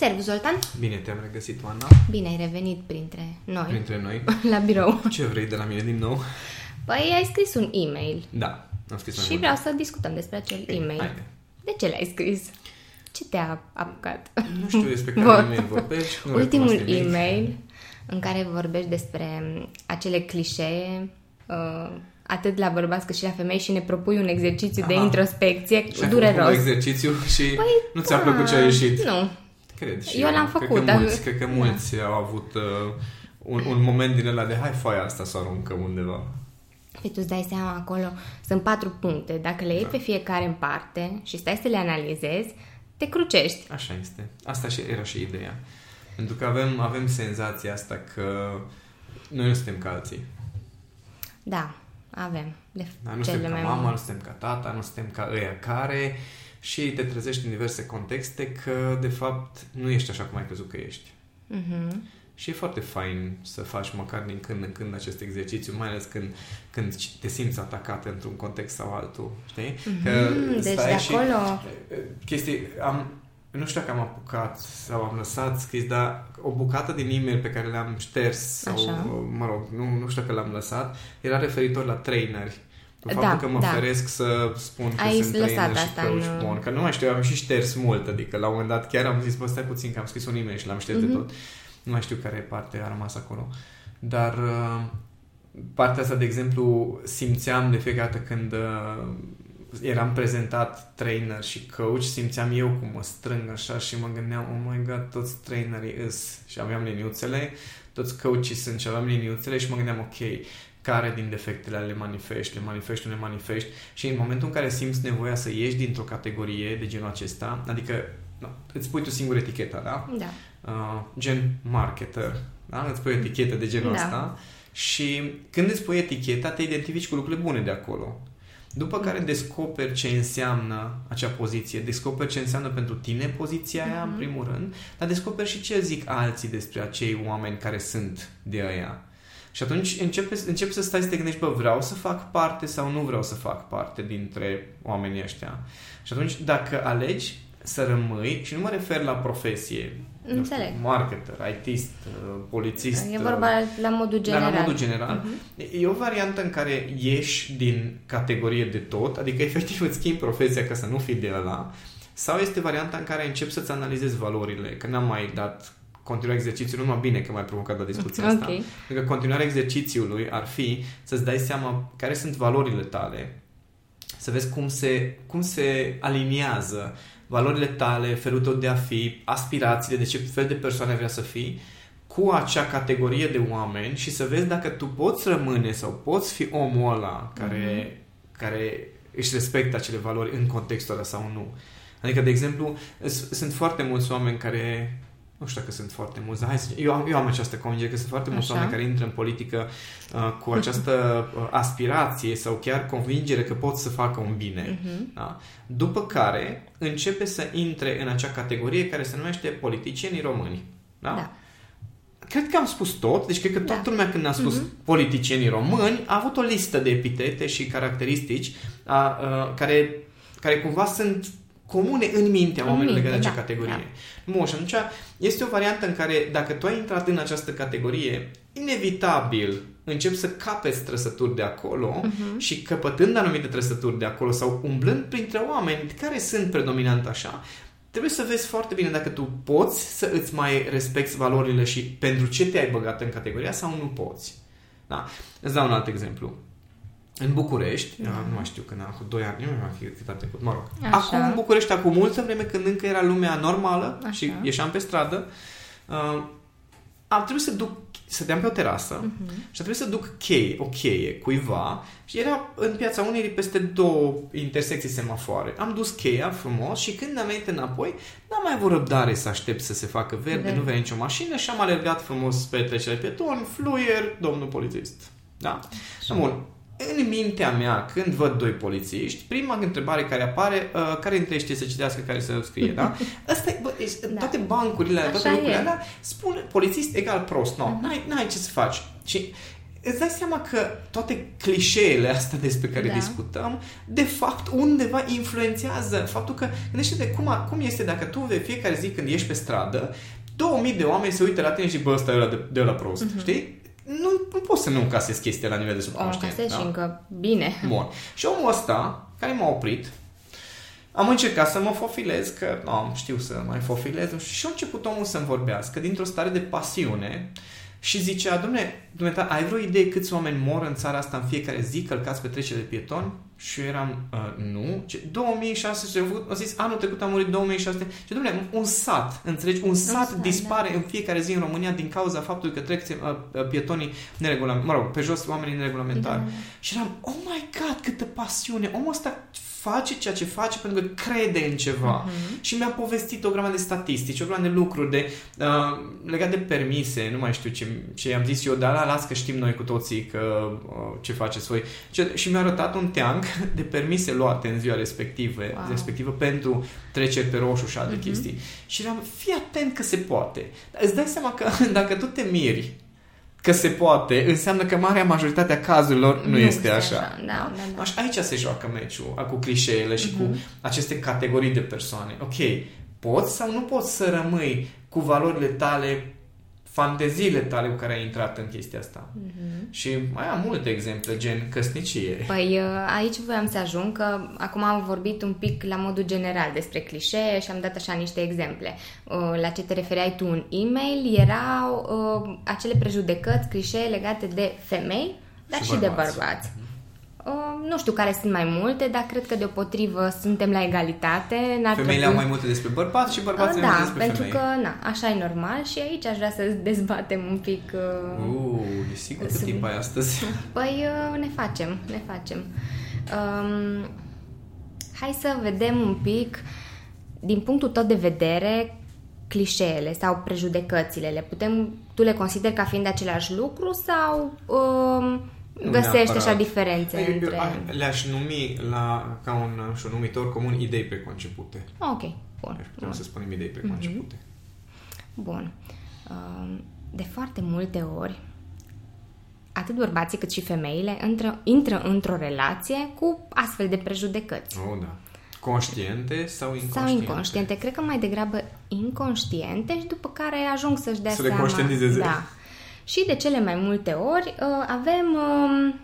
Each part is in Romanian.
Servus, Zoltan! Bine te-am regăsit, Oana. Bine ai revenit printre noi. Printre noi. La birou. Ce vrei de la mine din nou? Păi ai scris un e-mail. Da, am scris mai Și mult. vreau să discutăm despre acel Ei, e-mail. haide. De ce l-ai scris? Ce te-a apucat? Nu știu despre care Vor- e-mail vorbești. Nu Ultimul recunosc nimic. e-mail în care vorbești despre acele clișee uh, atât la bărbați cât și la femei și ne propui un exercițiu de Aha. introspecție Și ai dureros. făcut un exercițiu și Păi, nu ți-a da, plăcut ce a ieșit. Nu. Cred și Eu l-am Cred făcut, că dar- mulți, cred că mulți au avut uh, un, un moment din ăla de hai foaia asta să o aruncăm undeva. Păi tu îți dai seama acolo, sunt patru puncte. Dacă le iei Da. pe fiecare în parte și stai să le analizezi, te crucești. Așa este. Asta și era și ideea. Pentru că avem, avem senzația asta că noi nu suntem ca alții. Da, avem. De Da? Nu cele suntem ca mai mama, mult. nu suntem ca tata, nu suntem ca ăia care și te trezești în diverse contexte că, de fapt, nu ești așa cum ai crezut că ești. Mhm. Și e foarte fain să faci măcar din când în când acest exercițiu, mai ales când, când te simți atacat într-un context sau altul, știi? Mhm, deci de acolo- Chestii, am, nu știu dacă am apucat sau am lăsat scris, dar o bucată din e-mail pe care le-am șters sau, Așa. mă rog, nu, nu știu dacă l-am lăsat, era referitor la traineri. Cu faptul Da, că mă da. feresc să spun că Ai sunt lăsat trainer și asta coach în- bun. Că nu mai știu, am și șters mult. Adică la un moment dat chiar am zis, bă, stai puțin că am scris un e-mail și l-am șters Mhm. de tot. Nu mai știu care parte a rămas acolo. Dar uh, partea asta, de exemplu, simțeam de fiecare dată când uh, eram prezentat trainer și coach, simțeam eu cum mă strâng așa și mă gândeam, oh my god, toți trainerii îs și aveam liniuțele, toți coachii sunt și aveam liniuțele și mă gândeam, ok, care din defectele le manifesti, le manifesti, nu le manifesti și în momentul în care simți nevoia să ieși dintr-o categorie de genul acesta, adică no, îți pui tu singur eticheta, da? Da. uh, gen marketer, da? Îți pui o etichetă de genul Da. ăsta și când îți pui eticheta, te identifici cu lucrurile bune de acolo. După care descoperi ce înseamnă acea poziție, descoperi ce înseamnă pentru tine poziția aia, în primul rând, dar descoperi și ce zic alții despre acei oameni care sunt de aia. Și atunci începi, începi să stai să te gândești, bă, vreau să fac parte sau nu vreau să fac parte dintre oamenii ăștia. Și atunci, dacă alegi să rămâi, și nu mă refer la profesie, nu Înțeleg. știu, marketer, ITist, uh, polițist, E uh, vorba la modul general. dar la modul general, Mhm. e o variantă în care ieși din categorie de tot, adică efectiv îți schimbi profesia ca să nu fii de ăla, sau este varianta în care începi să-ți analizezi valorile, că n-am mai dat continuarea exercițiului, numai bine că m-ai provocat la discuția asta. Ok. Adică continuarea exercițiului ar fi să-ți dai seama care sunt valorile tale, să vezi cum se, cum se aliniază valorile tale, felul tău de a fi, aspirațiile, de ce fel de persoane vrea să fii, cu acea categorie de oameni și să vezi dacă tu poți rămâne sau poți fi omul ăla care, care își respectă acele valori în contextul ăla sau nu. Adică, de exemplu, s- sunt foarte mulți oameni care nu știu dacă sunt foarte mulți, dar hai să, eu, am, eu am această convingere că sunt foarte mulți Așa. oameni care intră în politică uh, cu această uh, aspirație sau chiar convingere că pot să facă un bine. Mhm. Da? După care începe să intre în acea categorie care se numește politicienii români. Da? Da. Cred că am spus tot, deci cred că toată Da. lumea când a spus Mhm. politicienii români a avut o listă de epitete și caracteristici a, a, care, care cumva sunt comune în mintea În oamenilor minte, legate de acea da, categorie. Bun, și atunci este o variantă în care dacă tu ai intrat în această categorie, inevitabil începi să capeți trăsături de acolo Mhm. și căpătând anumite trăsături de acolo sau umblând printre oameni care sunt predominant așa, trebuie să vezi foarte bine dacă tu poți să îți mai respecti valorile și pentru ce te-ai băgat în categoria sau nu poți. Da? Îți dau un alt exemplu. În București, Da. nu mai știu când, acum 2 ani, nu mai știu cât a trecut, mă rog. Așa. Acum în București, acum multă vreme, când încă era lumea normală Așa. și ieșeam pe stradă, uh, am trebuit să duc, stăteam pe o terasă Mhm. și a trebuit să duc cheie, o cheie cuiva și era în piața Unirii peste două intersecții semafoare. Am dus cheia frumos și când am venit înapoi, n-am mai avut răbdare să aștept să se facă verde, Verde. nu venea nicio mașină și am alergat frumos pe trecerea de pietoni, fluier, domnul polițist. Da? Bun. În mintea mea, când văd doi polițiști, prima întrebare care apare, uh, care dintre ei știe să citească, care să scrie, da? Asta e, bă, e, Da. toate bancurile, alea, toate Așa lucrurile e. alea, spune polițist egal prost. No, Mhm. n-ai, n-ai ce să faci. Și îți dai seama că toate clișeele astea despre care Da. discutăm, de fapt, undeva influențează faptul că, gândește-te cum, a- cum este dacă tu de fiecare zi când ieși pe stradă, 2000 de oameni se uită la tine și bă, ăsta e ăla de, de la prost, știi? Nu, nu poți să nu încasezi chestia la nivel de O subconștient. încasez și da? încă bine. Bun. Și omul ăsta, care m-a oprit, am încercat să mă fofilez, că nu am știu să mai fofilez, nu știu, și a început omul să-mi vorbească dintr-o stare de pasiune și zicea, domne, dumneata, ai vreo idee câți oameni mor în țara asta în fiecare zi călcați pe trecerile de pietoni? Și eu eram, uh, nu, ce, 2600, și am făcut- a zis, anul trecut a murit 2600. Și domnule, un sat, înțelegi, un sat sat, dispare în fiecare zi în România din cauza faptului că trec uh, uh, pietonii neregulamentari, mă rog, pe jos oamenii neregulamentari. Da. Și eram, oh my god, câtă pasiune! Omul ăsta face ceea ce face pentru că crede în ceva. Mhm. Și mi-a povestit o grămadă de statistici, o grămadă de lucruri de, uh, legat de permise, nu mai știu ce, ce i-am zis eu, dar la, las că știm noi cu toții că uh, ce faceți voi. Ce, și mi-a arătat un teanc de permise luate în ziua respectivă, Wow. respectivă pentru treceri pe roșu și alte Mhm. chestii. Și eram, fii atent că se poate. Dar îți dai seama că dacă tu te miri că se poate, înseamnă că marea majoritate a cazurilor nu, Nu este este așa. așa, da, da, da. Așa, aici se joacă meciul, a, cu clișeele și cu Mhm. aceste categorii de persoane. Ok, poți sau nu poți să rămâi cu valorile tale, fanteziile tale cu care ai intrat în chestia asta. Mhm. Și mai am multe exemple, gen căsnicie. Păi uh, aici voiam să ajung că acum am vorbit un pic la modul general despre clișee și am dat așa niște exemple. Uh, La ce te refereai tu în e-mail erau uh, acele prejudecăți, clișee legate de femei, dar și, Și de bărbați. Bărbați. Uh, nu știu care sunt mai multe, dar cred că deopotrivă suntem la egalitate. N-ar Femeile trebui... au mai multe despre bărbați și bărbații Uh, mai da, multe despre pentru femei. că, na, așa e normal și aici aș vrea să dezbatem un pic... Uh, Uh, e sigur cât Sunt- timp ai astăzi? Păi uh, ne facem, ne facem. Um, hai să vedem un pic, din punctul tău de vedere, clișeele sau prejudecățile. Le putem, tu le consideri ca fiind același lucru sau um, Nu găsești neapărat. așa diferențe Eu- eu între... a- Le-aș numi la, ca un, nu știu, numitor comun idei preconcepute. Ok, bun. Deci putem bun. să spunem idei preconcepute. Bun. Um, De foarte multe ori, atât bărbații cât și femeile intră, intră într-o relație cu astfel de prejudecăți. Oh, da. Conștiente sau inconștiente? Sau inconștiente. Cred că mai degrabă inconștiente și după care ajung să-și dea Să le seama. conștientizeze. Da. Și de cele mai multe ori uh, avem... um,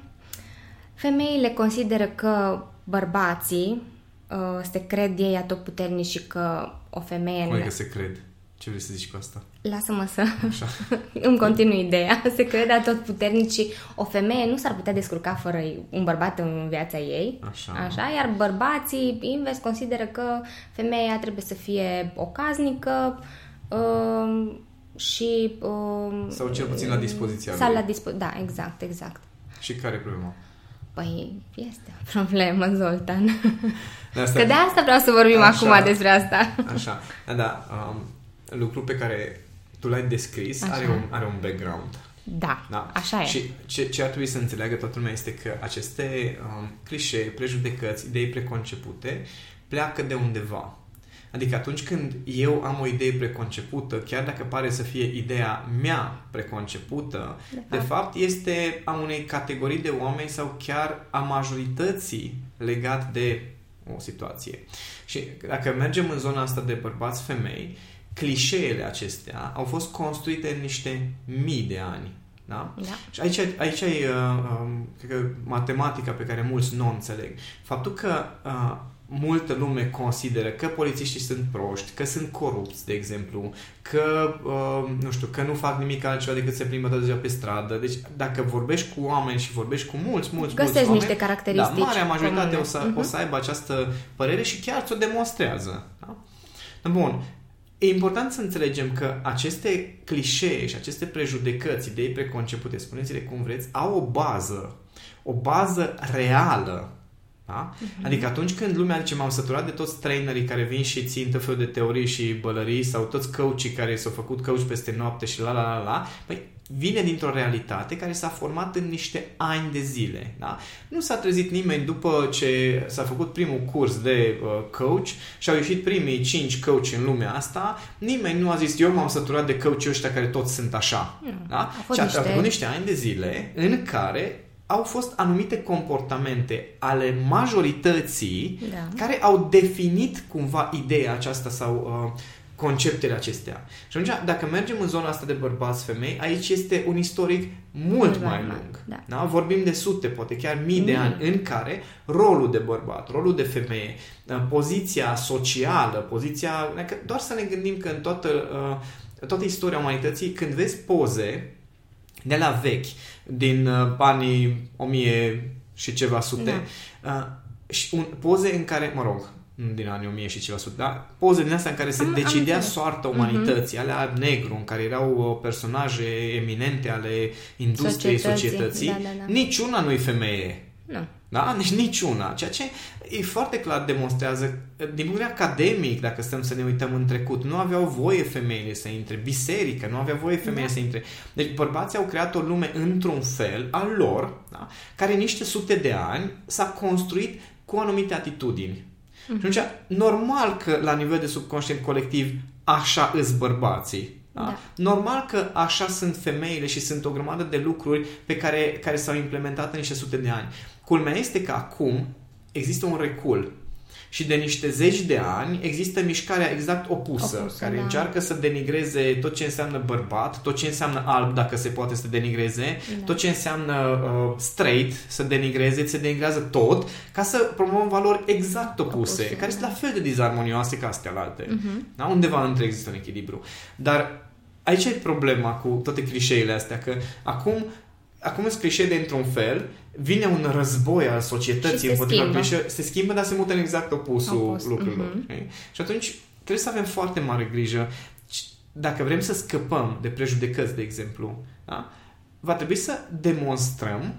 Femeile consideră că bărbații uh, se cred ei atotputernici și că o femeie... Cum nu- adică se cred? Ce vrei să zici cu asta? Lasă-mă să Așa. îmi continui ideea. Se crede atotputernici și o femeie nu s-ar putea descurca fără un bărbat în viața ei. Așa. Așa, iar bărbații, invers, consideră că femeia trebuie să fie o casnică uh, și... Uh, Sau cel puțin la dispoziția sau lui. la dispo- Da, exact, exact. Și care e problema? Păi, este o problemă, Zoltan. De asta, Că de asta vreau să vorbim Așa. acum despre asta. Așa. Da, da. Um, lucru pe care tu l-ai descris Așa. are un, are un background. Da, Da. așa e. Și ce, ce ar trebui să înțeleagă toată lumea este că aceste um, clișee, prejudecăți, idei preconcepute pleacă de undeva. Adică atunci când eu am o idee preconcepută, chiar dacă pare să fie ideea mea preconcepută, de fapt, de fapt este a unei categorii de oameni sau chiar a majorității legat de o situație. Și dacă mergem în zona asta de bărbați-femei, clișeele acestea au fost construite în niște mii de ani. Da? Da. Și aici, aici e, uh, um, cred că, matematica pe care mulți nu o înțeleg. Faptul că uh, multă lume consideră că polițiștii sunt proști, că sunt corupți, de exemplu, că, uh, nu știu, că nu fac nimic altceva decât se plimbă toată ziua pe stradă. Deci, dacă vorbești cu oameni și vorbești cu mulți, mulți, Găsești mulți oameni, niște caracteristici Da, marea majoritate comune. o să, Mhm. o să aibă această părere și chiar ți-o demonstrează. Da? Bun. E important să înțelegem că aceste clișee și aceste prejudecăți, idei preconcepute, spuneți-le cum vreți, au o bază, o bază reală Da? Uh-huh. Adică atunci când lumea zice m-am săturat de toți trainerii care vin și țin tot felul de teorii și bălării sau toți coachii care s-au făcut coach peste noapte și la la la la, păi vine dintr-o realitate care s-a format în niște ani de zile. Da? Nu s-a trezit nimeni după ce s-a făcut primul curs de uh, coach și au ieșit primii cinci coach în lumea asta, nimeni nu a zis eu m-am săturat de coach ăștia care toți sunt așa. Mm, da? Și niște... a trecut niște ani de zile în care au fost anumite comportamente ale majorității da. care au definit cumva ideea aceasta sau uh, conceptele acestea. Și atunci, dacă mergem în zona asta de bărbați-femei, aici este un istoric mult mai lung. Da. Da? Vorbim de sute, poate chiar mii de ani, în care rolul de bărbat, rolul de femeie, uh, poziția socială, poziția... Doar să ne gândim că în toată, uh, toată istoria umanității, când vezi poze de la vechi, din uh, anii 1000 și ceva sute, da. și un, poze în care, mă rog, din anii 1000 și ceva sute, da? Poze din astea în care se am, decidea am soarta mhm. umanității, uh-huh. alea negru, în care erau uh, personaje eminente ale industriei societății. societății. Da, da, da. Niciuna nu-i femeie. Nu. Da? Deci niciuna. Ceea ce e foarte clar demonstrează, din punct de vedere academic, dacă stăm să ne uităm în trecut, nu aveau voie femeile să intre. Biserică nu avea voie femeile da. să intre. Deci bărbații au creat o lume într-un fel al lor, da? care niște sute de ani s-a construit cu anumite atitudini. Mm-hmm. Și atunci, normal că la nivel de subconștient colectiv așa îs bărbații. Da? Da. Normal că așa sunt femeile și sunt o grămadă de lucruri pe care, care s-au implementat în niște sute de ani. Culmea este că acum există un recul și de niște zeci de ani există mișcarea exact opusă, opusă care da. încearcă să denigreze tot ce înseamnă bărbat, tot ce înseamnă alb, dacă se poate să denigreze, da. tot ce înseamnă uh, straight să denigreze, se denigrează tot, ca să promovăm valori exact opuse, opuse care da. sunt la fel de dizarmonioase ca astea alte. Uh-huh. Da? Undeva între există un echilibru. Dar aici e problema cu toate clișeile astea, că acum acum sunt clișee de într-un fel, vine un război al societății împotriva clișee, se schimbă, dar se mută în exact opusul Opus. lucrurilor. Uh-huh. Și atunci trebuie să avem foarte mare grijă. Dacă vrem să scăpăm de prejudecăți, de exemplu, da? va trebui să demonstrăm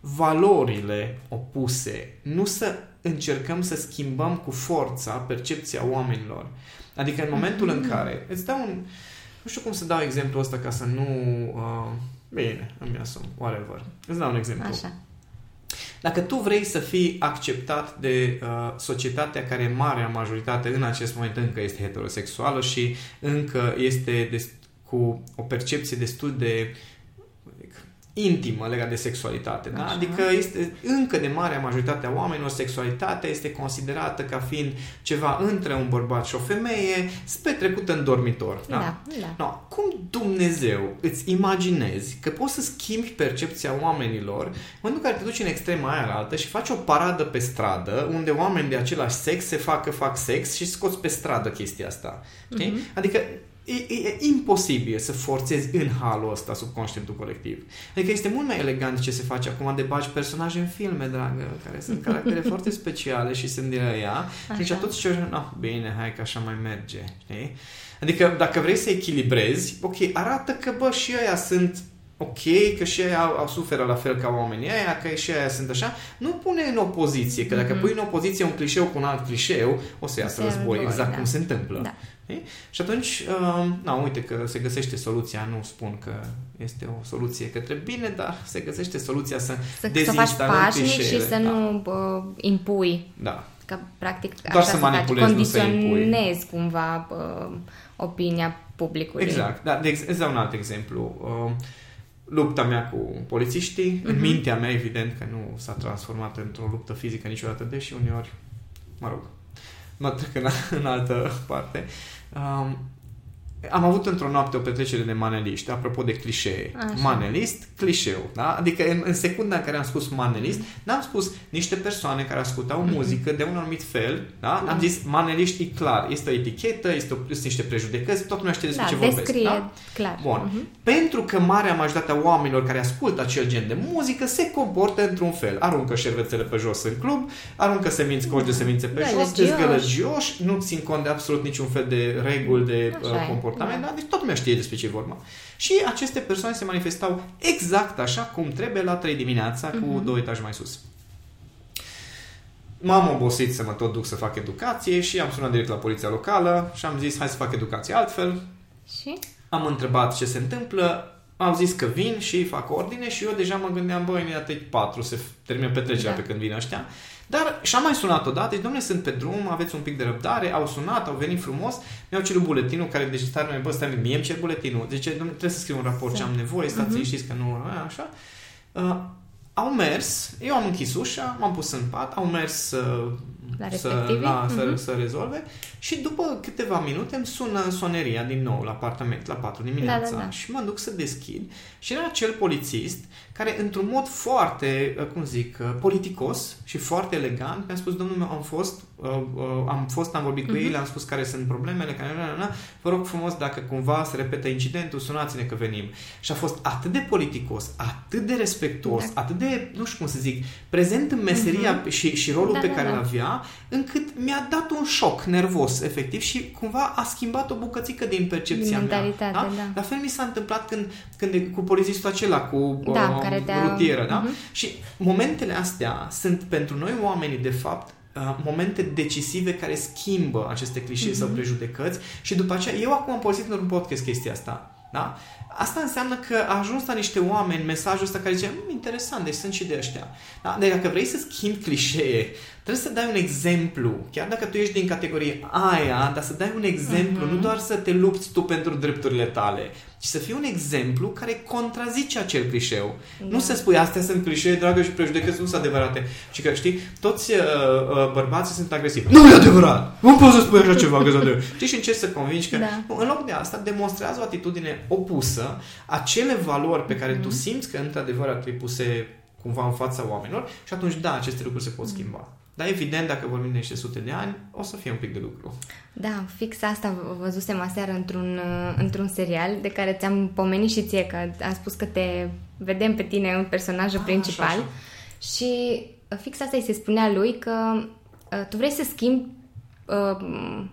valorile opuse, nu să încercăm să schimbăm cu forța percepția oamenilor. Adică în momentul în mhm. care îți dau un... Nu știu cum să dau exemplu ăsta ca să nu... Uh, Bine, îmi asum, whatever. Îți dau un exemplu. Așa. Dacă tu vrei să fii acceptat de uh, societatea care marea majoritate în acest moment încă este heterosexuală și încă este de, cu o percepție destul de intimă legat de sexualitate. Da? Adică este încă de marea majoritate a oamenilor, sexualitatea este considerată ca fiind ceva între un bărbat și o femeie, spre trecută în dormitor. Da? Da, da. No, cum Dumnezeu îți imaginezi că poți să schimbi percepția oamenilor în momentul în care te duci în extrema aia altă și faci o paradă pe stradă unde oameni de același sex se fac că fac sex și scoți pe stradă chestia asta. Știi? Mm-hmm. Adică E, e, e imposibil să forțezi în halul ăsta subconștientul colectiv. Adică este mult mai elegant ce se face acum de bagi personaje în filme, dragă, care sunt caractere foarte speciale și sunt din ea. Și atunci toți ce no, bine, hai că așa mai merge. Știi? Adică dacă vrei să echilibrezi, ok, arată că bă și ăia sunt ok, că și ei au, au suferă la fel ca oamenii aia, că și ei sunt așa, nu pune în opoziție, că dacă mm-hmm. pui în opoziție un clișeu cu un alt clișeu, o să iasă război, exact da. cum se întâmplă. Da. E? Și atunci, uh, na, uite că se găsește soluția, nu spun că este o soluție către bine, dar se găsește soluția să, să dezinstalăm Să faci și să da. nu uh, impui. Da. Că, practic, Doar așa să manipulezi, condiționezi cumva uh, opinia publicului. Exact. Da, de, îți dau un alt exemplu. Uh, lupta mea cu polițiștii, uh-huh. în mhm. mintea mea, evident că nu s-a transformat într-o luptă fizică niciodată, deși uneori, mă rog, mă trec în, în altă parte. Um, am avut într-o noapte o petrecere de maneliști, apropo de clișee. Așa. Manelist, clișeu. Da? Adică în, în secunda în care am spus manelist, n-am spus niște persoane care ascultau mm-hmm. muzică de un anumit fel. Da? Mm-hmm. Am zis maneliști e clar. Este o etichetă, este o, sunt niște prejudecăți, toată lumea știe despre da, ce vorbesc. Da? clar. Bun. Mm-hmm. Pentru că marea majoritate a oamenilor care ascultă acel gen de muzică se comportă într-un fel. Aruncă șervețele pe jos în club, aruncă seminți, coși de semințe pe da, jos, dezgălăgioși, nu țin cont de absolut niciun fel de reguli de uh, comportament comportament, da. da? Deci toată lumea știe despre ce e vorba. Și aceste persoane se manifestau exact așa cum trebuie la 3 dimineața cu mm-hmm. două etaje mai sus. m-am obosit să mă tot duc să fac educație și am sunat direct la poliția locală și am zis hai să fac educație altfel. Și? Am întrebat ce se întâmplă, au zis că vin și fac ordine și eu deja mă gândeam, băi, ne atât patru, se termină petrecerea da. pe când vin ăștia. Dar și-am mai sunat odată, deci, domnule, sunt pe drum, aveți un pic de răbdare, au sunat, au venit frumos, mi-au cerut buletinul, care deci stare mai bă, stai, mie îmi cer buletinul. Deci, domnule, trebuie să scriu un raport ce am nevoie, stați uh-huh. liniștiți că nu, așa. Uh, au mers, eu am închis ușa, m-am pus în pat, au mers uh, la să, la, uh-huh. să, să rezolve și după câteva minute îmi sună soneria din nou la apartament la 4 dimineața da, da, da. și mă duc să deschid și era acel polițist care într-un mod foarte, uh, cum zic, uh, politicos și foarte elegant mi-a spus, domnul meu, am fost, uh, uh, am fost, am vorbit uh-huh. cu mhm. ei, le-am spus care sunt problemele, care, na, na, na, vă rog frumos, dacă cumva se repetă incidentul, sunați-ne că venim. Și a fost atât de politicos, atât de respectuos, da. atât de, nu știu cum să zic, prezent în meseria uh-huh. și, și rolul da, pe da, care da. îl avea, încât mi-a dat un șoc nervos, efectiv, și cumva a schimbat o bucățică din percepția din mea. Da? Da. La fel mi s-a întâmplat când, când cu polițistul acela, cu da, uh, care te-a... rutieră, da? Uh-huh. Și momentele astea sunt pentru noi oamenii, de fapt, uh, momente decisive care schimbă aceste clișee uh-huh. sau prejudecăți și după aceea, eu acum am poziționat într-un podcast chestia asta. Da? Asta înseamnă că a ajuns la niște oameni mesajul ăsta care zice, mm, interesant, deci sunt și de ăștia. Da? Deci dacă vrei să schimbi clișee, trebuie să dai un exemplu. Chiar dacă tu ești din categorie aia, dar să dai un exemplu, uh-huh. nu doar să te lupți tu pentru drepturile tale, ci să fie un exemplu care contrazice acel clișeu. Da. Nu să spui, astea sunt clișee, dragă, și prejudecăți nu sunt adevărate. Și că, știi, toți uh, uh, bărbații sunt agresivi. Nu e adevărat! Nu poți să spui așa ceva, că de... Știi, și încerci să convingi că, da. nu, în loc de asta, demonstrează o atitudine opusă, acele valori pe care mm-hmm. tu simți că, într-adevăr, ar trebui puse cumva în fața oamenilor și atunci, da, aceste lucruri se pot schimba. Dar evident, dacă vorbim de niște sute de ani, o să fie un pic de lucru. Da, fix asta văzusem aseară într-un, uh, într-un serial de care ți-am pomenit și ție, că am spus că te vedem pe tine un personaj ah, principal. Așa, așa. Și uh, fix asta îi se spunea lui că uh, tu vrei să schimbi uh,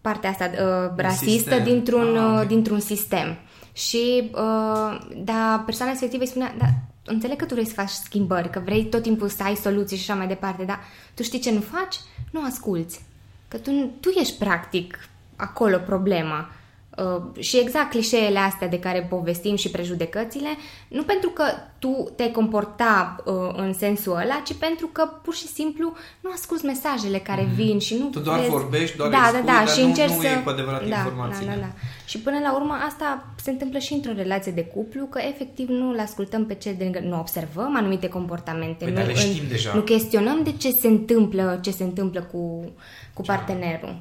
partea asta uh, rasistă sistem. dintr-un, ah, okay. dintr-un sistem. Și uh, da, persoana respectivă îi spunea, da, înțeleg că tu vrei să faci schimbări, că vrei tot timpul să ai soluții și așa mai departe, dar tu știi ce nu faci? Nu asculți. Că tu, tu ești practic acolo problema. Uh, și exact clișeele astea de care povestim și prejudecățile, nu pentru că tu te comporta uh, în sensul ăla, ci pentru că pur și simplu nu asculți mesajele care mm-hmm. vin și nu Tu doar vezi... vorbești, doar da, expui, da, da, dar și nu, încerci nu să... e cu adevărat da, informație. Da, da, da. Și până la urmă asta se întâmplă și într-o relație de cuplu, că efectiv nu îl ascultăm pe cel de lângă, nu observăm anumite comportamente, păi, nu, le știm în, deja. nu chestionăm de ce se întâmplă, ce se întâmplă cu, cu partenerul.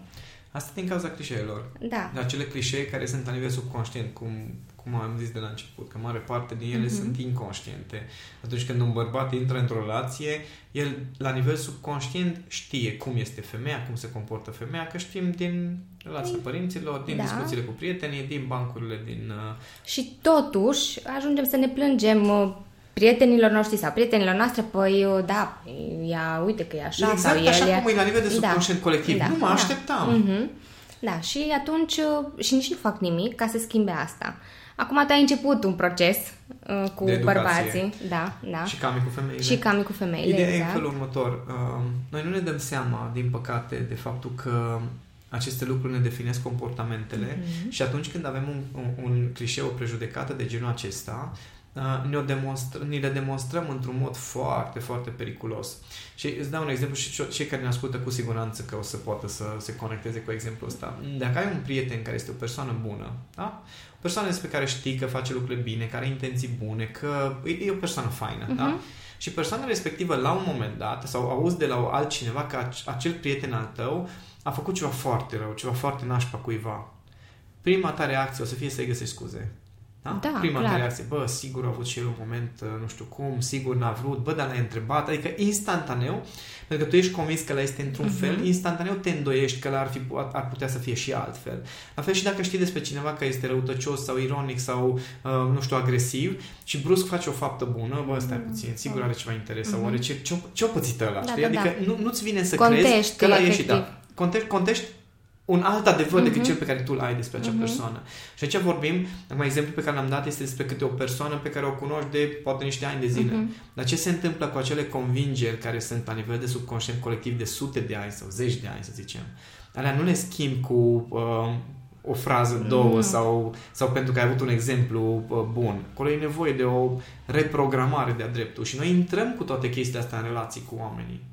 Asta din cauza clișeelor. Da. Acele clișee care sunt la nivel subconștient, cum, cum am zis de la început, că mare parte din ele mm-hmm. sunt inconștiente. Atunci când un bărbat intră într-o relație, el la nivel subconștient știe cum este femeia, cum se comportă femeia, că știm din relația păi, părinților, din da. discuțiile cu prietenii, din bancurile, din... Uh... Și totuși ajungem să ne plângem uh, prietenilor noștri sau prietenilor noastre, păi da, ea uite că e așa exact sau așa el cum e la nivel de da. subconștient da, colectiv. Da, nu mă da. așteptam. Mm-hmm. Da, și atunci uh, și nici nu fac nimic ca să schimbe asta. Acum tu ai început un proces uh, cu de bărbații. Da, da. Și cam cu femeile. Și cam cu femeile, Ideea exact. e în felul următor. Uh, noi nu ne dăm seama, din păcate, de faptul că aceste lucruri ne definesc comportamentele mm-hmm. și atunci când avem un, un, un clișeu, o prejudecată de genul acesta, ne-o demonstr- ni le demonstrăm într-un mod foarte, foarte periculos. Și îți dau un exemplu și cei care ne ascultă cu siguranță că o să poată să se conecteze cu exemplul ăsta. Dacă ai un prieten care este o persoană bună, da? o persoană despre care știi că face lucrurile bine, care are intenții bune, că e, e o persoană faină, uh-huh. da? Mhm. Și persoana respectivă, la un moment dat, sau auzi de la altcineva că acel prieten al tău a făcut ceva foarte rău, ceva foarte nașpa cuiva. Prima ta reacție o să fie să-i găsești scuze. Da? da Prima clar. reacție, bă, sigur a avut și el un moment, uh, nu știu cum, sigur n-a vrut, bă, dar l-ai întrebat, adică instantaneu, pentru că tu ești convins că la este într-un uh-huh. fel, instantaneu te îndoiești că ar, fi, ar putea să fie și altfel. La fel și dacă știi despre cineva că este răutăcios sau ironic sau, uh, nu știu, agresiv și brusc face o faptă bună, bă, stai puțin, sigur are ceva interes uh-huh. sau oare ce, ce, ce-o pățit ăla, da, știi? Da, adică da. Nu, nu-ți vine să contești, crezi că l-a ieșit, da. Contești, contești un alt adevăr uh-huh. decât cel pe care tu îl ai despre acea uh-huh. persoană. Și aici vorbim, acum exemplu pe care l-am dat este despre câte o persoană pe care o cunoști de poate niște ani de zile. Uh-huh. Dar ce se întâmplă cu acele convingeri care sunt la nivel de subconștient colectiv de sute de ani sau zeci de ani, să zicem? Alea nu le schimb cu uh, o frază, două mm. sau, sau pentru că ai avut un exemplu uh, bun. Acolo e nevoie de o reprogramare de-a dreptul și noi intrăm cu toate chestiile astea în relații cu oamenii.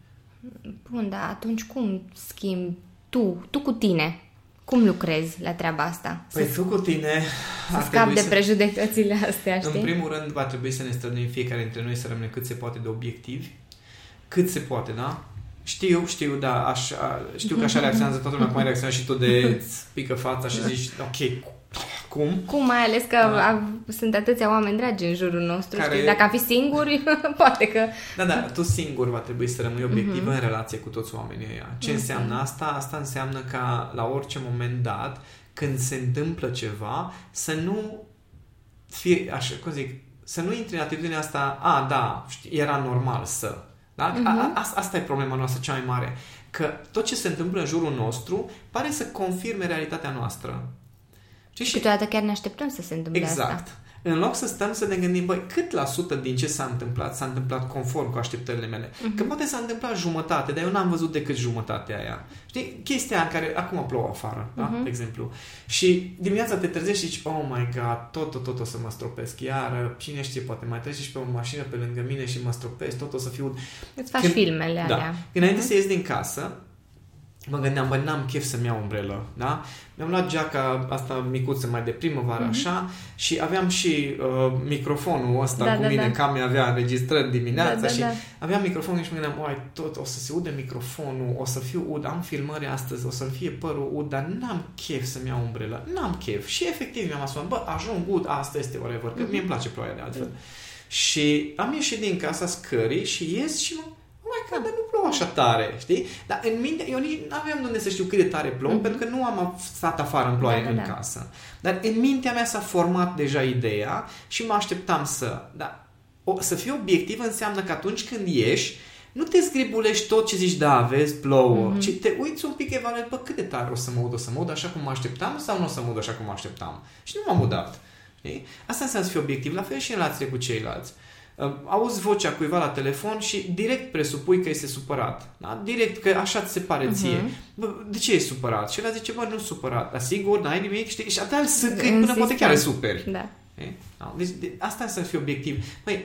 Bun, dar atunci cum schimbi tu, tu cu tine? Cum lucrezi la treaba asta? Păi să, tu cu tine... Să scap de să... prejudecățile astea, știi? În primul rând va trebui să ne străduim fiecare dintre noi să rămânem cât se poate de obiectivi. Cât se poate, da? Știu, știu, da, așa, știu că așa reacționează toată lumea, cum ai reacționat și tu de pică fața și zici, ok, cum? Cum, mai ales că da. sunt atâția oameni dragi în jurul nostru, Care... știi? Dacă am fi singuri, poate că... Da, da, tu singur va trebui să rămâi obiectiv uh-huh. în relație cu toți oamenii ăia. Ce uh-huh. înseamnă asta? Asta înseamnă ca la orice moment dat, când se întâmplă ceva, să nu fie, așa, cum zic, să nu intri în atitudinea asta, a, da, știi, era normal să. Da? Uh-huh. A, a, asta e problema noastră cea mai mare. Că tot ce se întâmplă în jurul nostru pare să confirme realitatea noastră. Și câteodată chiar ne așteptăm să se întâmple exact. asta. În loc să stăm să ne gândim, băi, cât la sută din ce s-a întâmplat s-a întâmplat conform cu așteptările mele. Uh-huh. Că poate s-a întâmplat jumătate, dar eu n-am văzut decât jumătatea aia. Știi? Chestia în care acum plouă afară, uh-huh. da? Mhm. De exemplu. Și dimineața te trezești și zici, oh my god, tot, tot, tot o să mă stropesc. Iar cine știe, poate mai treci și pe o mașină pe lângă mine și mă stropesc, tot o să fiu... Îți faci Când... filmele da. alea. Înainte uh-huh. să ies din casă, mă gândeam, bă, n-am chef să-mi iau umbrelă, da? Mi-am luat geaca asta micuță mai de primăvară, mm-hmm. așa, și aveam și uh, microfonul ăsta da, cu da, mine, da. cam avea înregistrări dimineața da, da, și da. aveam microfonul și mă gândeam, oai, tot o să se ude microfonul, o să fiu ud, am filmări astăzi, o să-mi fie părul ud, dar n-am chef să-mi iau umbrelă, n-am chef. Și efectiv mi-am asumat, bă, ajung ud, asta este whatever, că mm-hmm. mie îmi place ploaia de altfel. Mm-hmm. Și am ieșit din casa scării și ies și mă mai că dar nu plouă așa tare, știi? Dar în minte, eu nici nu aveam unde să știu cât de tare plouă, mm-hmm. pentru că nu am stat afară în ploaie da, da, în da. casă. Dar în mintea mea s-a format deja ideea și mă așteptam să... Da, o, să fii obiectiv înseamnă că atunci când ieși, nu te zgribulești tot ce zici, da, vezi, plouă, mm-hmm. ci te uiți un pic, evaluezi, bă, cât de tare o să mă ud, o să mă ud așa cum mă așteptam sau nu o să mă ud așa cum mă așteptam. Și nu m-am udat. Știi? Asta înseamnă să fii obiectiv, la fel și în relațiile cu ceilalți auzi vocea cuiva la telefon și direct presupui că este supărat. Da? Direct că așa ți se pare uh-huh. ție. Bă, de ce e supărat? Și el zice, bă, nu supărat. Dar sigur, n-ai nimic, știi? Și atât să până poate chiar e superi. Da. Da? Deci de, asta să fii obiectiv. Păi,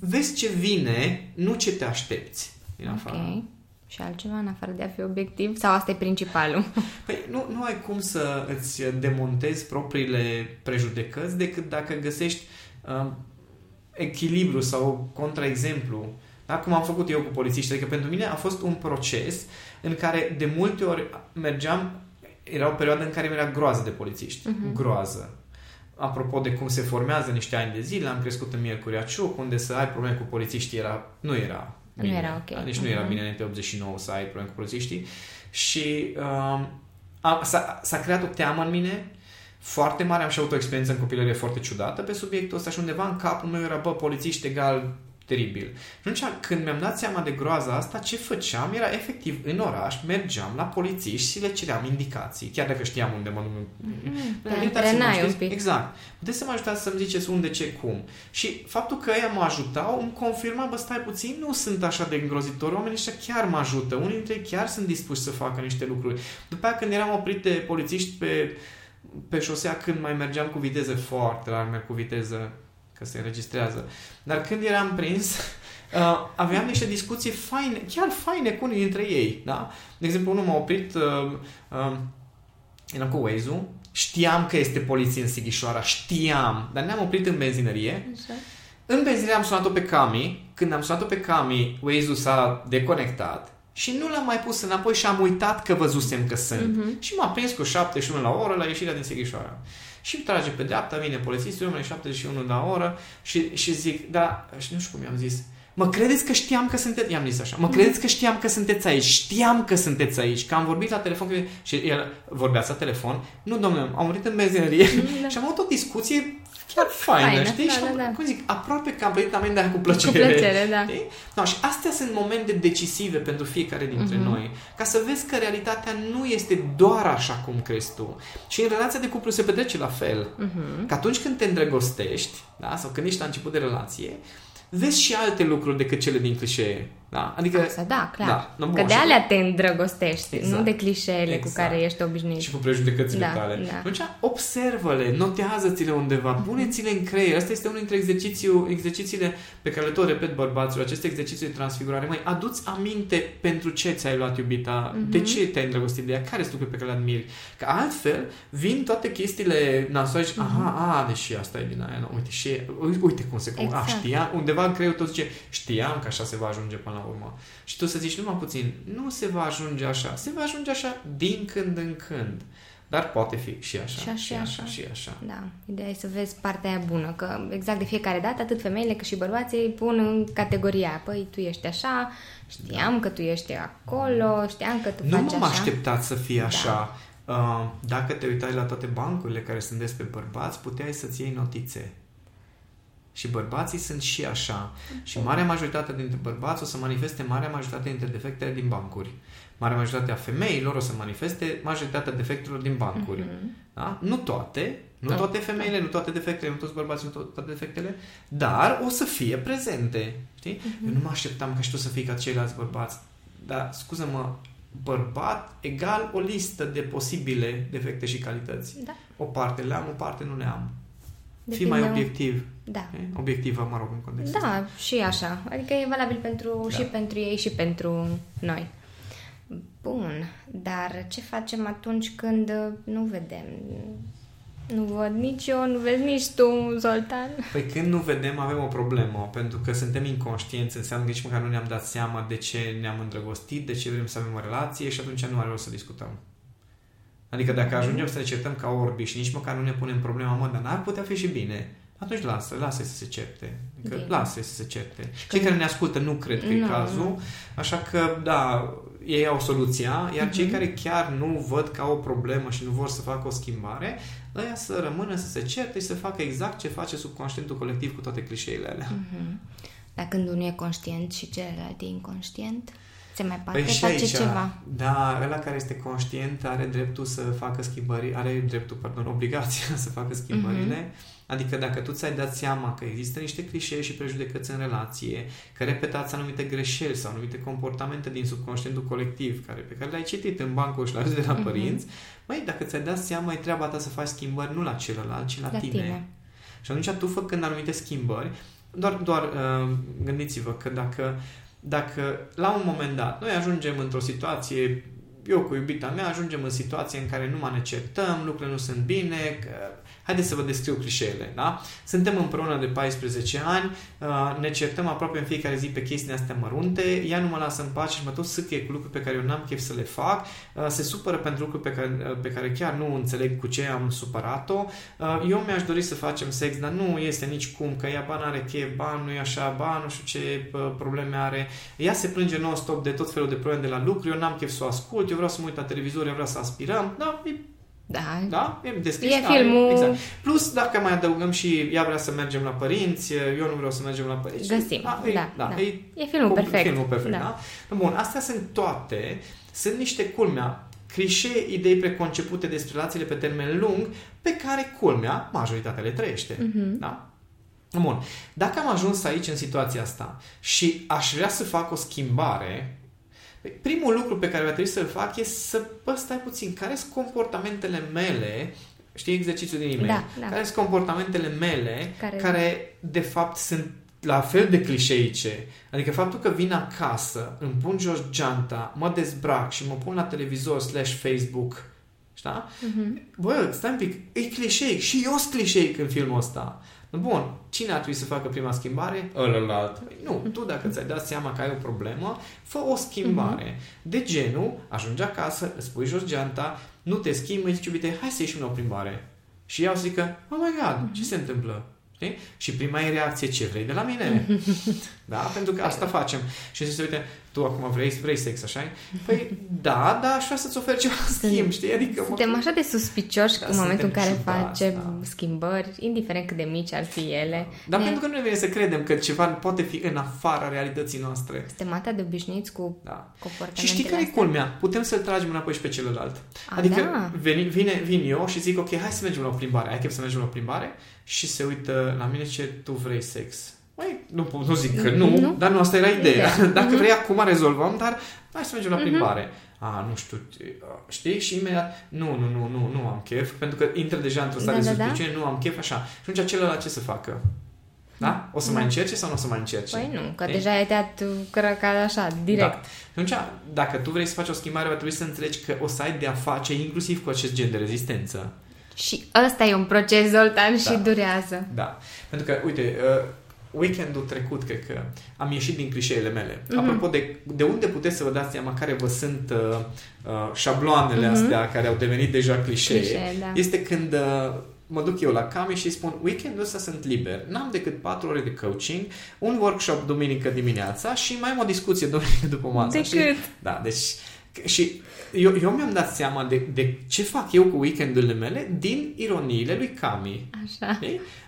vezi ce vine, nu ce te aștepți din afară. Okay. Și altceva în afară de a fi obiectiv? Sau asta e principalul? Păi nu, nu ai cum să îți demontezi propriile prejudecăți decât dacă găsești uh, echilibru sau contraexemplu, da? cum am făcut eu cu polițiști. Adică pentru mine a fost un proces în care de multe ori mergeam, era o perioadă în care mi era groază de polițiști. Uh-huh. Groază. Apropo de cum se formează niște ani de zile, am crescut în Miercurea Ciuc, unde să ai probleme cu polițiștii era, nu era bine. Nu era ok. Da? Deci uh-huh. nu era mhm. bine în 89 să ai probleme cu polițiștii. Și um, a, s-a, s-a creat o teamă în mine foarte mare, am și avut o experiență în copilărie foarte ciudată pe subiectul ăsta și undeva în capul meu era, bă, polițiști egal teribil. Și atunci, când mi-am dat seama de groaza asta, ce făceam era efectiv în oraș, mergeam la polițiști și le ceream indicații, chiar dacă știam unde mă mm-hmm. un pic. Exact. Puteți să mă ajutați să-mi ziceți unde, ce, cum. Și faptul că ei mă ajutau îmi confirma, bă, stai puțin, nu sunt așa de îngrozitori, oamenii ăștia chiar mă ajută, unii dintre ei chiar sunt dispuși să facă niște lucruri. După aceea, când eram oprit de polițiști pe pe șosea când mai mergeam cu viteză foarte rar, merg cu viteză că se înregistrează. Dar când eram prins, uh, aveam niște discuții faine, chiar faine cu unii dintre ei. Da? De exemplu, unul m-a oprit, uh, uh, eram cu Waze-ul, știam că este poliție în Sighișoara, știam, dar ne-am oprit în benzinărie. Așa. În benzinărie am sunat-o pe Cami. Când am sunat-o pe Cami, Waze-ul s-a deconectat și nu l-am mai pus înapoi și am uitat că văzusem că sunt. Uh-huh. Și m-a prins cu 71 la oră la ieșirea din Sighișoara. Și trage pe dreapta, vine polițistul, eu 71 la oră și, și zic, da, și nu știu cum i-am zis, mă credeți că știam că sunteți, i-am zis așa, mă mhm. credeți că știam că sunteți aici, știam că sunteți aici, că am vorbit la telefon și el vorbea la telefon, nu domnule, am murit în benzinărie mm, da. și am avut o discuție chiar faină, faină, știi? da, și, da, da. cum zic, aproape că am venit amenda cu plăcere. Cu plăcere, da. Știi? No, și astea sunt momente decisive pentru fiecare dintre Mhm. noi. Ca să vezi că realitatea nu este doar așa cum crezi tu. Și în relația de cuplu se petrece la fel. Mhm. Că atunci când te îndrăgostești, da, sau când ești la început de relație, vezi și alte lucruri decât cele din clișee. Da? Adică Asta, da, clar. Da, nu, că bun, de și- alea te îndrăgostești, Exact. nu de clișeele Exact. cu care ești obișnuit. și cu prejudecățile Da, tale. da. Atunci observă-le, notează-ți-le undeva, puneți-le în creier. Asta este unul dintre exercițiu, exercițiile pe care le tot repet bărbaților, aceste exerciții de transfigurare. Mai aduți aminte pentru ce ți-ai luat iubita, Mhm. de ce te-ai îndrăgostit de ea, care sunt lucruri pe care le admiri. Că altfel vin toate chestiile nasoare și, Mhm. aha, a, deși asta e din aia, nu, uite, și uite cum se, cum, a, Exact. știa, undeva în creierul tot zice, știam că așa se va ajunge până la urmă. Și tu să zici, numai puțin, nu se va ajunge așa, se va ajunge așa din când în când. Dar poate fi și așa, Și așa, și așa, așa. și așa. Da, ideea e să vezi partea aia bună, că exact de fiecare dată, atât femeile cât și bărbații îi pun în categoria, păi tu ești așa, știam că tu ești acolo, știam că tu Nu faci m-am așa. așteptat să fie Da. așa. Uh, dacă te uitai la toate bancurile care sunt despre bărbați, puteai să-ți iei notițe. Și bărbații sunt și așa. Și marea majoritate dintre bărbați o să manifeste marea majoritate dintre defectele din bancuri. Marea majoritate a femeilor o să manifeste majoritatea defectelor din bancuri. Mhm. Da? Nu toate, nu Da. toate femeile, nu toate defectele, nu toți bărbații, nu to- toate defectele, dar o să fie prezente. Știi? Mhm. Eu nu mă așteptam ca și tu să fii ca ceilalți bărbați. Dar, scuză-mă, bărbat egal o listă de posibile defecte și calități. Da, O parte le am, o parte nu le am. Fii depinde- mai obiectiv. Da. e? Obiectivă, mă rog, în contextul ăsta. Da, și așa. Adică e valabil pentru, Da. și pentru ei și pentru noi. Bun, dar ce facem atunci când uh, nu vedem? Nu văd nici eu, nu vezi nici tu, Zoltan. Păi când nu vedem, avem o problemă, pentru că suntem inconștienți, înseamnă că nici măcar nu ne-am dat seama de ce ne-am îndrăgostit, de ce vrem să avem o relație și atunci nu are rost să discutăm. Adică dacă ajungem să ne certăm ca orbi și nici măcar nu ne punem problema, mă, dar n-ar putea fi și bine, atunci lasă, lasă să se certe. Adică Bine. lasă să se certe. Cei când- care ne ascultă nu cred că e Nu. cazul, așa că, da, ei au soluția, iar cei Mhm. care chiar nu văd ca o problemă și nu vor să facă o schimbare, ăia să rămână să se certe și să facă exact ce face subconștientul colectiv cu toate clișeile alea. Mhm. Dar când unul e conștient și celălalt e inconștient, se mai poate Păi și face aici, ceva. da, ăla care este conștient are dreptul să facă schimbări, are dreptul, pardon, obligația să facă schimbările. Mhm. Adică dacă tu ți-ai dat seama că există niște clișee și prejudecăți în relație, că repetați anumite greșeli sau anumite comportamente din subconștientul colectiv care, pe care le-ai citit în bancul și la de la Mhm. părinți, măi, dacă ți-ai dat seama, e treaba ta să faci schimbări nu la celălalt, ci la, La tine. tine. Și atunci tu făcând anumite schimbări, doar, doar uh, gândiți-vă că dacă, dacă la un moment dat noi ajungem într-o situație, eu cu iubita mea ajungem în situație în care nu mai ne certăm, lucrurile nu sunt bine, că, haideți să vă descriu clișeele, da? Suntem împreună de 14 ani, uh, ne certăm aproape în fiecare zi pe chestiile astea mărunte, ea nu mă lasă în pace și mă tot sâcăie cu lucruri pe care eu n-am chef să le fac, uh, se supără pentru lucruri pe care, uh, pe care chiar nu înțeleg cu ce am supărat-o, Uh, Eu mi-aș dori să facem sex, dar nu este nici cum, că ea ba n-are chef, ba nu e așa, ba nu știu ce uh, probleme are. Ea se plânge non-stop de tot felul de probleme de la lucru, eu n-am chef să o ascult, eu vreau să mă uit la televizor, eu vreau să aspirăm. Da, e, Da, da, e descris. E da, filmul- Exact. Plus, dacă mai adăugăm și ea vrea să mergem la părinți, eu nu vreau să mergem la părinți. Găsim, Da, e, da, da, da. E, e filmul cum- perfect. Filmul perfect, da. Da. da? Bun, astea sunt toate, sunt niște culmea, clișee, idei preconcepute despre relațiile pe termen lung, pe care culmea, majoritatea le trăiește. Mhm. Da? Bun. Dacă am ajuns aici în situația asta și aș vrea să fac o schimbare, păi, primul lucru pe care va trebui să-l fac e să, bă, stai puțin, care sunt comportamentele mele, știi exercițiul din e-mail, Da, da. care sunt comportamentele mele Care- care de fapt sunt la fel de clișeice. Adică faptul că vin acasă, îmi pun jos geanta, mă dezbrac și mă pun la televizor slash Facebook, știi? Mhm. Bă, stai un pic, e clișeic și eu sunt clișeic în filmul ăsta. Bun, cine ar trebui să facă prima schimbare? Ălălalt. Nu, tu dacă ți-ai dat seama că ai o problemă, fă o schimbare. De genul, ajungi acasă, îți pui jos geanta, nu te schimbi, îți zici, uite, hai să ieșim la o plimbare. Și ea o să zică, oh my god, ce se întâmplă? Știi? Și prima e reacție, ce vrei de la mine? da? Pentru că asta facem. Și zice, uite, tu acum vrei, vrei sex, așa Păi, da, da, aș vrea să-ți oferi ceva în schimb, știi? Adică, suntem mă... așa de suspicioși da, în momentul în care facem da. schimbări, indiferent cât de mici ar fi ele. Dar ne... pentru că nu ne vine să credem că ceva poate fi în afara realității noastre. Suntem atât de obișnuiți cu da. comportamentele Și știi care e culmea? Putem să-l tragem înapoi și pe celălalt. A, adică da. vine, vine, vin eu și zic, ok, hai să mergem la o plimbare. Ai chef să mergem la o plimbare? Și se uită la mine ce tu vrei sex Măi, nu, nu zic că nu, nu, dar nu asta era ideea. ideea. Dacă uh-huh. vrei acum rezolvăm, dar hai să mergem la mhm. plimbare. Uh-huh. A, nu știu, știi? Și imediat, nu, nu, nu, nu, nu am chef, pentru că intră deja într-o stare da, de da, da. nu am chef, așa. Și atunci celălalt ce să facă? Da? O să da. mai încerce sau nu o să mai încerce? Păi nu, că Ei? deja ai tăiat cărăca așa, direct. Da. Și atunci, dacă tu vrei să faci o schimbare, va trebui să înțelegi că o să ai de a face inclusiv cu acest gen de rezistență. Și ăsta e un proces, Zoltan, da. și durează. Da. Pentru că, uite, uh, weekendul trecut, cred că am ieșit din clișeele mele. Mm-hmm. Apropo de, de unde puteți să vă dați seama care vă sunt uh, uh, șabloanele mm-hmm. astea care au devenit deja clișee, clișee da. este când uh, mă duc eu la Cami și spun weekendul ăsta sunt liber. N-am decât 4 ore de coaching, un workshop duminică dimineața și mai am o discuție duminică după masă. Decât? Și, da, deci și eu, eu mi-am dat seama de, de ce fac eu cu weekendurile mele din ironiile lui Cami. Așa.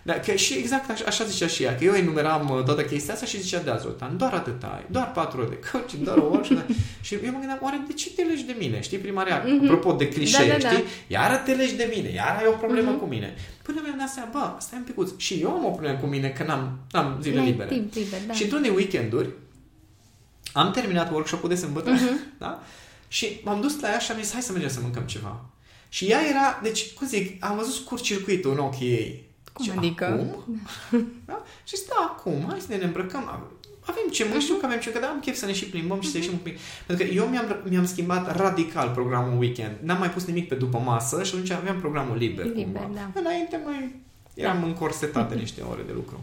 Da, că și exact așa, așa zicea și ea, că eu enumeram uh, toată chestia asta și zicea, da, Zoltan, doar atât ai, doar patru ore de coaching, doar o oră. și eu mă gândeam, oare de ce te legi de mine? Știi, prima reacție, mm-hmm. apropo de clișee, da, da, da. știi? Iară te legi de mine, iară ai o problemă mm-hmm. cu mine. Până mi-am dat seama, bă, stai un picuț, și eu am o problemă cu mine că n-am, n-am zile libere. Timp liber, da. Și într-unii weekenduri am terminat workshop-ul de sâmbătă, mm-hmm. da? Și m-am dus la ea și am zis, hai să mergem să mâncăm ceva. Și ea era, deci, cum zic, am văzut scurt circuitul în ochii ei. Cum și adică? Acum? da? Și zic, da, acum, hai să ne îmbrăcăm. Avem ce, mă știu că avem ce, că da, am chef să ne și plimbăm și să ieșim un pic. Pentru că eu mi-am, mi-am schimbat radical programul weekend. N-am mai pus nimic pe după masă și atunci aveam programul liber. Liber, cumva. da. Înainte mai eram da. încorsetat de niște ore de lucru.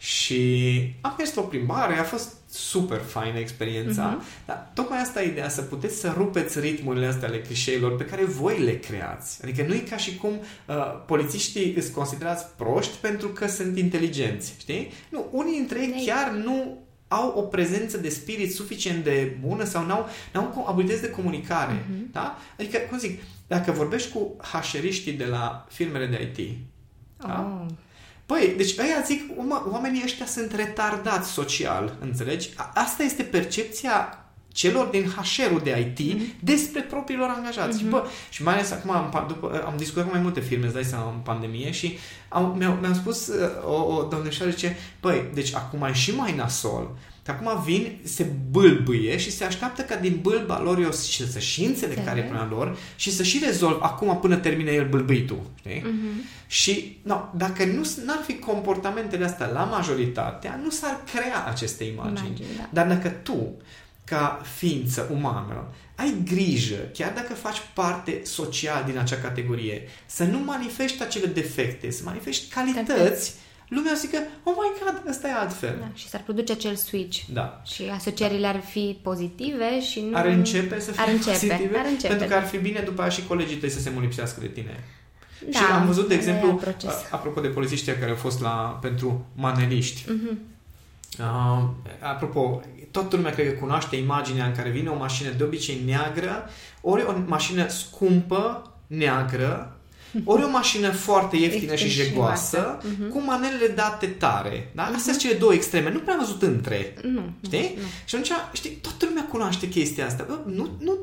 Și am mers o plimbare, a fost super faină experiența, uh-huh. dar tocmai asta e ideea, să puteți să rupeți ritmurile astea ale clișeilor pe care voi le creați. Adică nu e ca și cum uh, polițiștii îți considerați proști pentru că sunt inteligenți, știi? Nu, unii dintre ei chiar nu au o prezență de spirit suficient de bună sau n-au, n-au abilități de comunicare. Uh-huh. Da? Adică, cum zic, dacă vorbești cu hașeriștii de la firmele de IT, oh. Da? Păi, deci ăia zic, oamenii ăștia sunt retardați social, înțelegi? Asta este percepția celor din HR-ul de IT mm-hmm. despre propriilor angajați. Mm-hmm. Și, bă, și mai ales acum am, după, am discutat cu mai multe firme, îți dai seama, în pandemie și am, mi-au, mi-am spus uh, o, o domnișoară, zice, păi, deci acum e și mai nasol, că acum vin, se bâlbâie și se așteaptă ca din bâlba lor eu să și înțeleg care e problema lor și să și rezolv acum până termine el bâlbâitul. Știi? Mm-hmm. Și no, dacă nu n-ar fi comportamentele astea la majoritatea, nu s-ar crea aceste imagini. Imagine, da. Dar dacă tu, ca ființă umană, ai grijă, chiar dacă faci parte social din acea categorie, să nu manifesti acele defecte, să manifesti calități, lumea o zică, oh my god, ăsta e altfel. Da, și s-ar produce acel switch. Da. Și asocierile ar fi pozitive și nu... Ar începe să fie ar începe, pozitive, ar începe, pentru că da. ar fi bine după aia și colegii tăi să se mulipsească de tine. Da, și am văzut, de exemplu, apropo de polițiștii care au fost la, pentru maneliști. Uh-huh. Uh, apropo, toată lumea cred că cunoaște imaginea în care vine o mașină de obicei neagră, ori o mașină scumpă, neagră, ori o mașină foarte ieftină și jegoasă, uh-huh. cu manelele date tare. Da? Astea uh-huh. sunt cele două extreme. Nu prea am văzut între. Nu. Știi? Nu. Și atunci, știi, toată lumea cunoaște chestia asta. Bă, nu, nu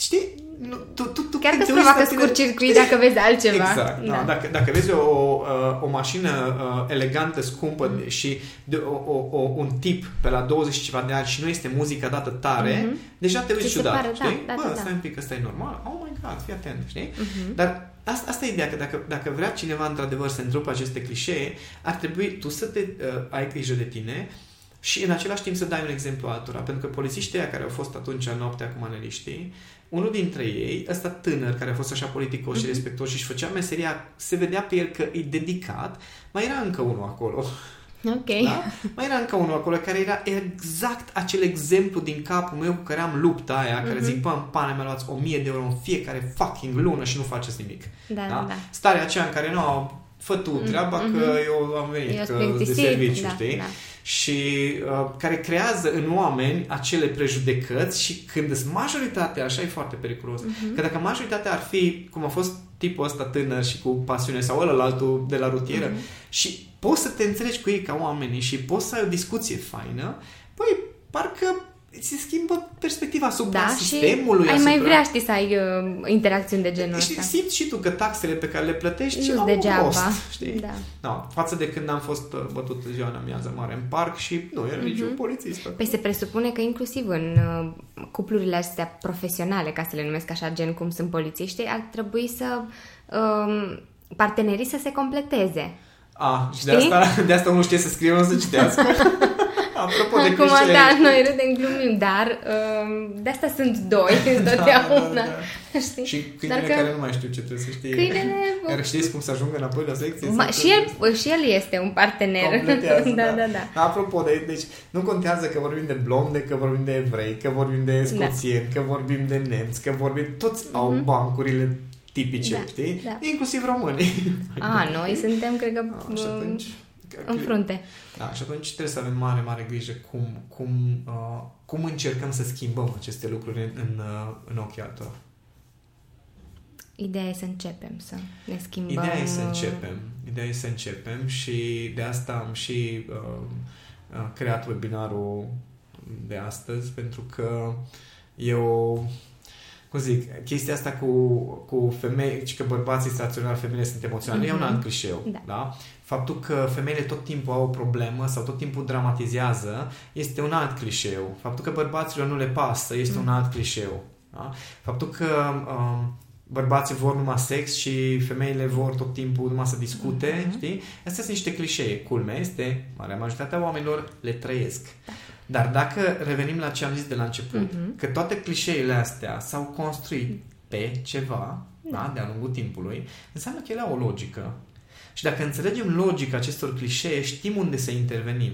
Știi? Nu, tu, tu, tu Chiar că îți provoacă scurt circuit dacă vezi altceva. Exact. Da. Da. Dacă, dacă vezi o, o, o mașină uh, elegantă, scumpă mm. și de, o, o, o, un tip pe la 20 ceva de ani și nu este muzică dată tare, mm-hmm. deja te uiți ciudat. Pare, știi? Da, da, Bă, da, stai da. un pic, ăsta e normal. Oh my god, fii atent, știi? Mm-hmm. Dar asta, asta e ideea, că dacă, dacă vrea cineva într-adevăr să întrupe aceste clișee, ar trebui tu să te uh, ai grijă de tine și în același timp să dai un exemplu altora. Pentru că polițiștii care au fost atunci în noaptea cu maneliștii, unul dintre ei, ăsta tânăr, care a fost așa politicos mm-hmm. și mhm. respectos și își făcea meseria, se vedea pe el că e dedicat, mai era încă unul acolo. Ok. Da? Mai era încă unul acolo care era exact acel exemplu din capul meu cu care am lupta aia, mm-hmm. care mhm. zic, bă, în pane mi-a luat 1000 de euro în fiecare fucking lună și nu faceți nimic. Da, da? da, da. Starea aceea în care nu fă tu treaba mm-hmm. că eu am venit Eu că, sunt de plictisit, serviciu, da, știi? da. Și uh, care creează în oameni acele prejudecăți și când sunt majoritatea, așa e foarte periculos, Mhm. că dacă majoritatea ar fi, cum a fost tipul ăsta tânăr și cu pasiune sau ălălaltul de la rutieră Mhm. și poți să te înțelegi cu ei ca oameni și poți să ai o discuție faină, păi parcă ți se schimbă perspectiva asupra Da, și sistemului. ai asupra... mai vrea, știi, să ai uh, interacțiuni de genul și ăsta. simți și tu că taxele pe care le plătești Nu-s au degeaba. un rost, știi? Da. No, față de când am fost uh, bătut ziua în amiază mare în parc și nu era niciun polițist. acolo. Păi se presupune că inclusiv în uh, cuplurile astea profesionale, ca să le numesc așa, gen cum sunt polițiștii, ar trebui să um, partenerii să se completeze. A, și de Știi? asta, de asta unul știe să scrie, nu să citească. Apropo de Acum, clișele... da, noi râdem, glumim, dar um, de asta sunt doi întotdeauna. da, da. Știi? Și câinele Dar că- care nu mai știu ce trebuie să știe. Câinele... Care știți cum să ajungă înapoi la secție? Ma, Să- și, el, și el este un partener. Completează, da, da, da. Apropo de, deci nu contează că vorbim de blonde, că vorbim de evrei, că vorbim de scoțieni, că vorbim de nemți, că vorbim, toți au bancurile tipice, Da, știi? da. Inclusiv românii. A, noi suntem, cred că, Ah, și um, atunci, în frunte. da, și atunci trebuie să avem mare, mare grijă cum, cum, uh, cum încercăm să schimbăm aceste lucruri în, în, uh, în ochii altora. Ideea e să începem să ne schimbăm. Ideea e să uh, începem. Ideea e să începem și de asta am și uh, uh, creat webinarul de astăzi pentru că eu cum zic, chestia asta cu, cu femei, și că bărbații sunt raționali, femeile sunt emoționale, mm-hmm. e un Mhm. alt clișeu. Da. Da? Faptul că femeile tot timpul au o problemă sau tot timpul dramatizează este un alt clișeu. Faptul că bărbaților nu le pasă este un alt clișeu. Da? Faptul că um, bărbații vor numai sex și femeile vor tot timpul numai să discute, Mhm. știi? Astea sunt niște clișee. Culmea este, marea majoritatea oamenilor le trăiesc. Dar dacă revenim la ce am zis de la început, Mhm. că toate clișeele astea s-au construit pe ceva, da, de-a lungul timpului, înseamnă că ele au o logică. Și dacă înțelegem logica acestor clișee, știm unde să intervenim.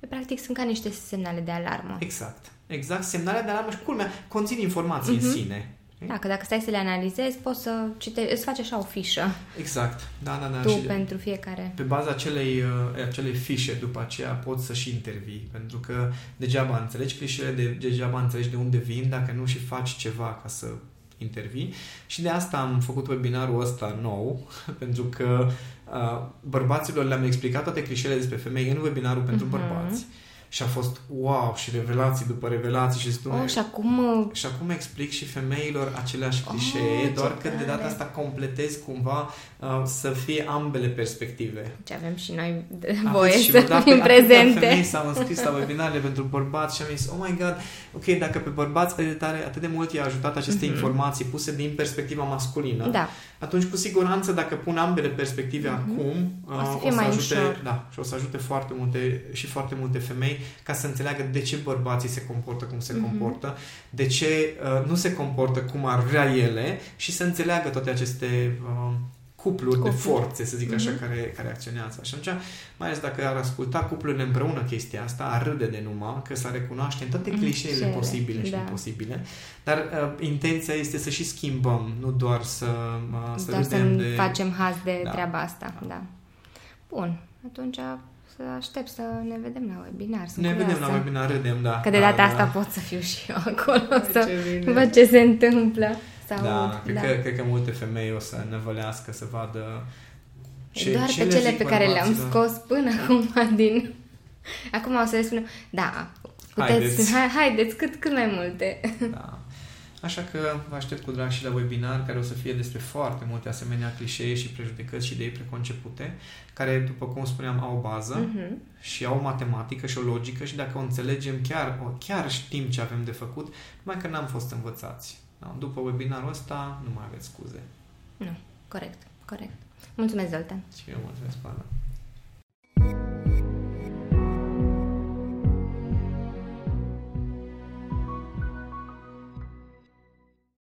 Pe practic sunt ca niște semnale de alarmă. Exact. Exact. Semnarea de alarmă și culmea conțin informații Mhm. în sine. Da, că dacă stai să le analizezi, poți să cite, îți faci așa o fișă Exact. Da, da, da. tu și pentru fiecare. pe baza acelei, uh, acelei fișe după aceea poți să și intervii. Pentru că degeaba înțelegi clișele, de, degeaba înțelegi de unde vin dacă nu și faci ceva ca să intervii. Și de asta am făcut webinarul ăsta nou, pentru că uh, bărbaților le-am explicat toate clișele despre femei în webinarul pentru Mhm. bărbați. Și a fost wow și revelații după revelații și zic, Oh, și acum uh, și acum explic și femeilor aceleași Oh, clișee, ce doar că de tare. data asta completez cumva uh, să fie ambele perspective. ce avem și noi de Aveți voie și să dacă fim atâtea prezente. femei s-au înscris la webinarele pentru bărbați și am zis, oh my god, ok, dacă pe bărbați atât de, tare, atât de mult i-a ajutat aceste Mhm. informații puse din perspectiva masculină, Da, atunci cu siguranță dacă pun ambele perspective acum, Mhm. O să uh, fie mai ajute, ușor. Da, și o să ajute foarte multe și foarte multe femei ca să înțeleagă de ce bărbații se comportă cum se Mhm. comportă, de ce uh, nu se comportă cum ar vrea ele și să înțeleagă toate aceste uh, cupluri, de Cupluri. forțe, să zic așa, Mhm. care, care acționează. Și atunci, mai ales dacă ar asculta cuplurile împreună chestia asta, ar râde de numai, că s-ar recunoaște în toate Mhm. clișeele Cele, posibile și da. imposibile. Dar uh, intenția este să și schimbăm, nu doar să, uh, să doar să râdem nu de... facem haz de Da. treaba asta. Da. Bun, atunci să aștept să ne vedem la webinar. Sunt Ne vedem curioasă. la webinar, râdem, da. Că de da, data da. asta pot să fiu și eu acolo, să Ce bine. văd ce se întâmplă. Sau, Da, cred, Că, cred că multe femei o să năvălească să vadă ce, Doar ce pe le cele zic pe care le-am bărbaților. scos până acum din... Acum o să le spună, da, puteți, Haideți. hai, haideți cât, cât mai multe. Da. Așa că vă aștept cu drag și la webinar care o să fie despre foarte multe asemenea clișee și prejudecăți și idei preconcepute, care, după cum spuneam, au o bază Mhm. și au o matematică și o logică și dacă o înțelegem, chiar, o- chiar știm ce avem de făcut, numai că n-am fost învățați. Da? După webinarul ăsta, nu mai aveți scuze. Nu, corect, corect. Mulțumesc, Zoltan. Și eu mulțumesc, Pana.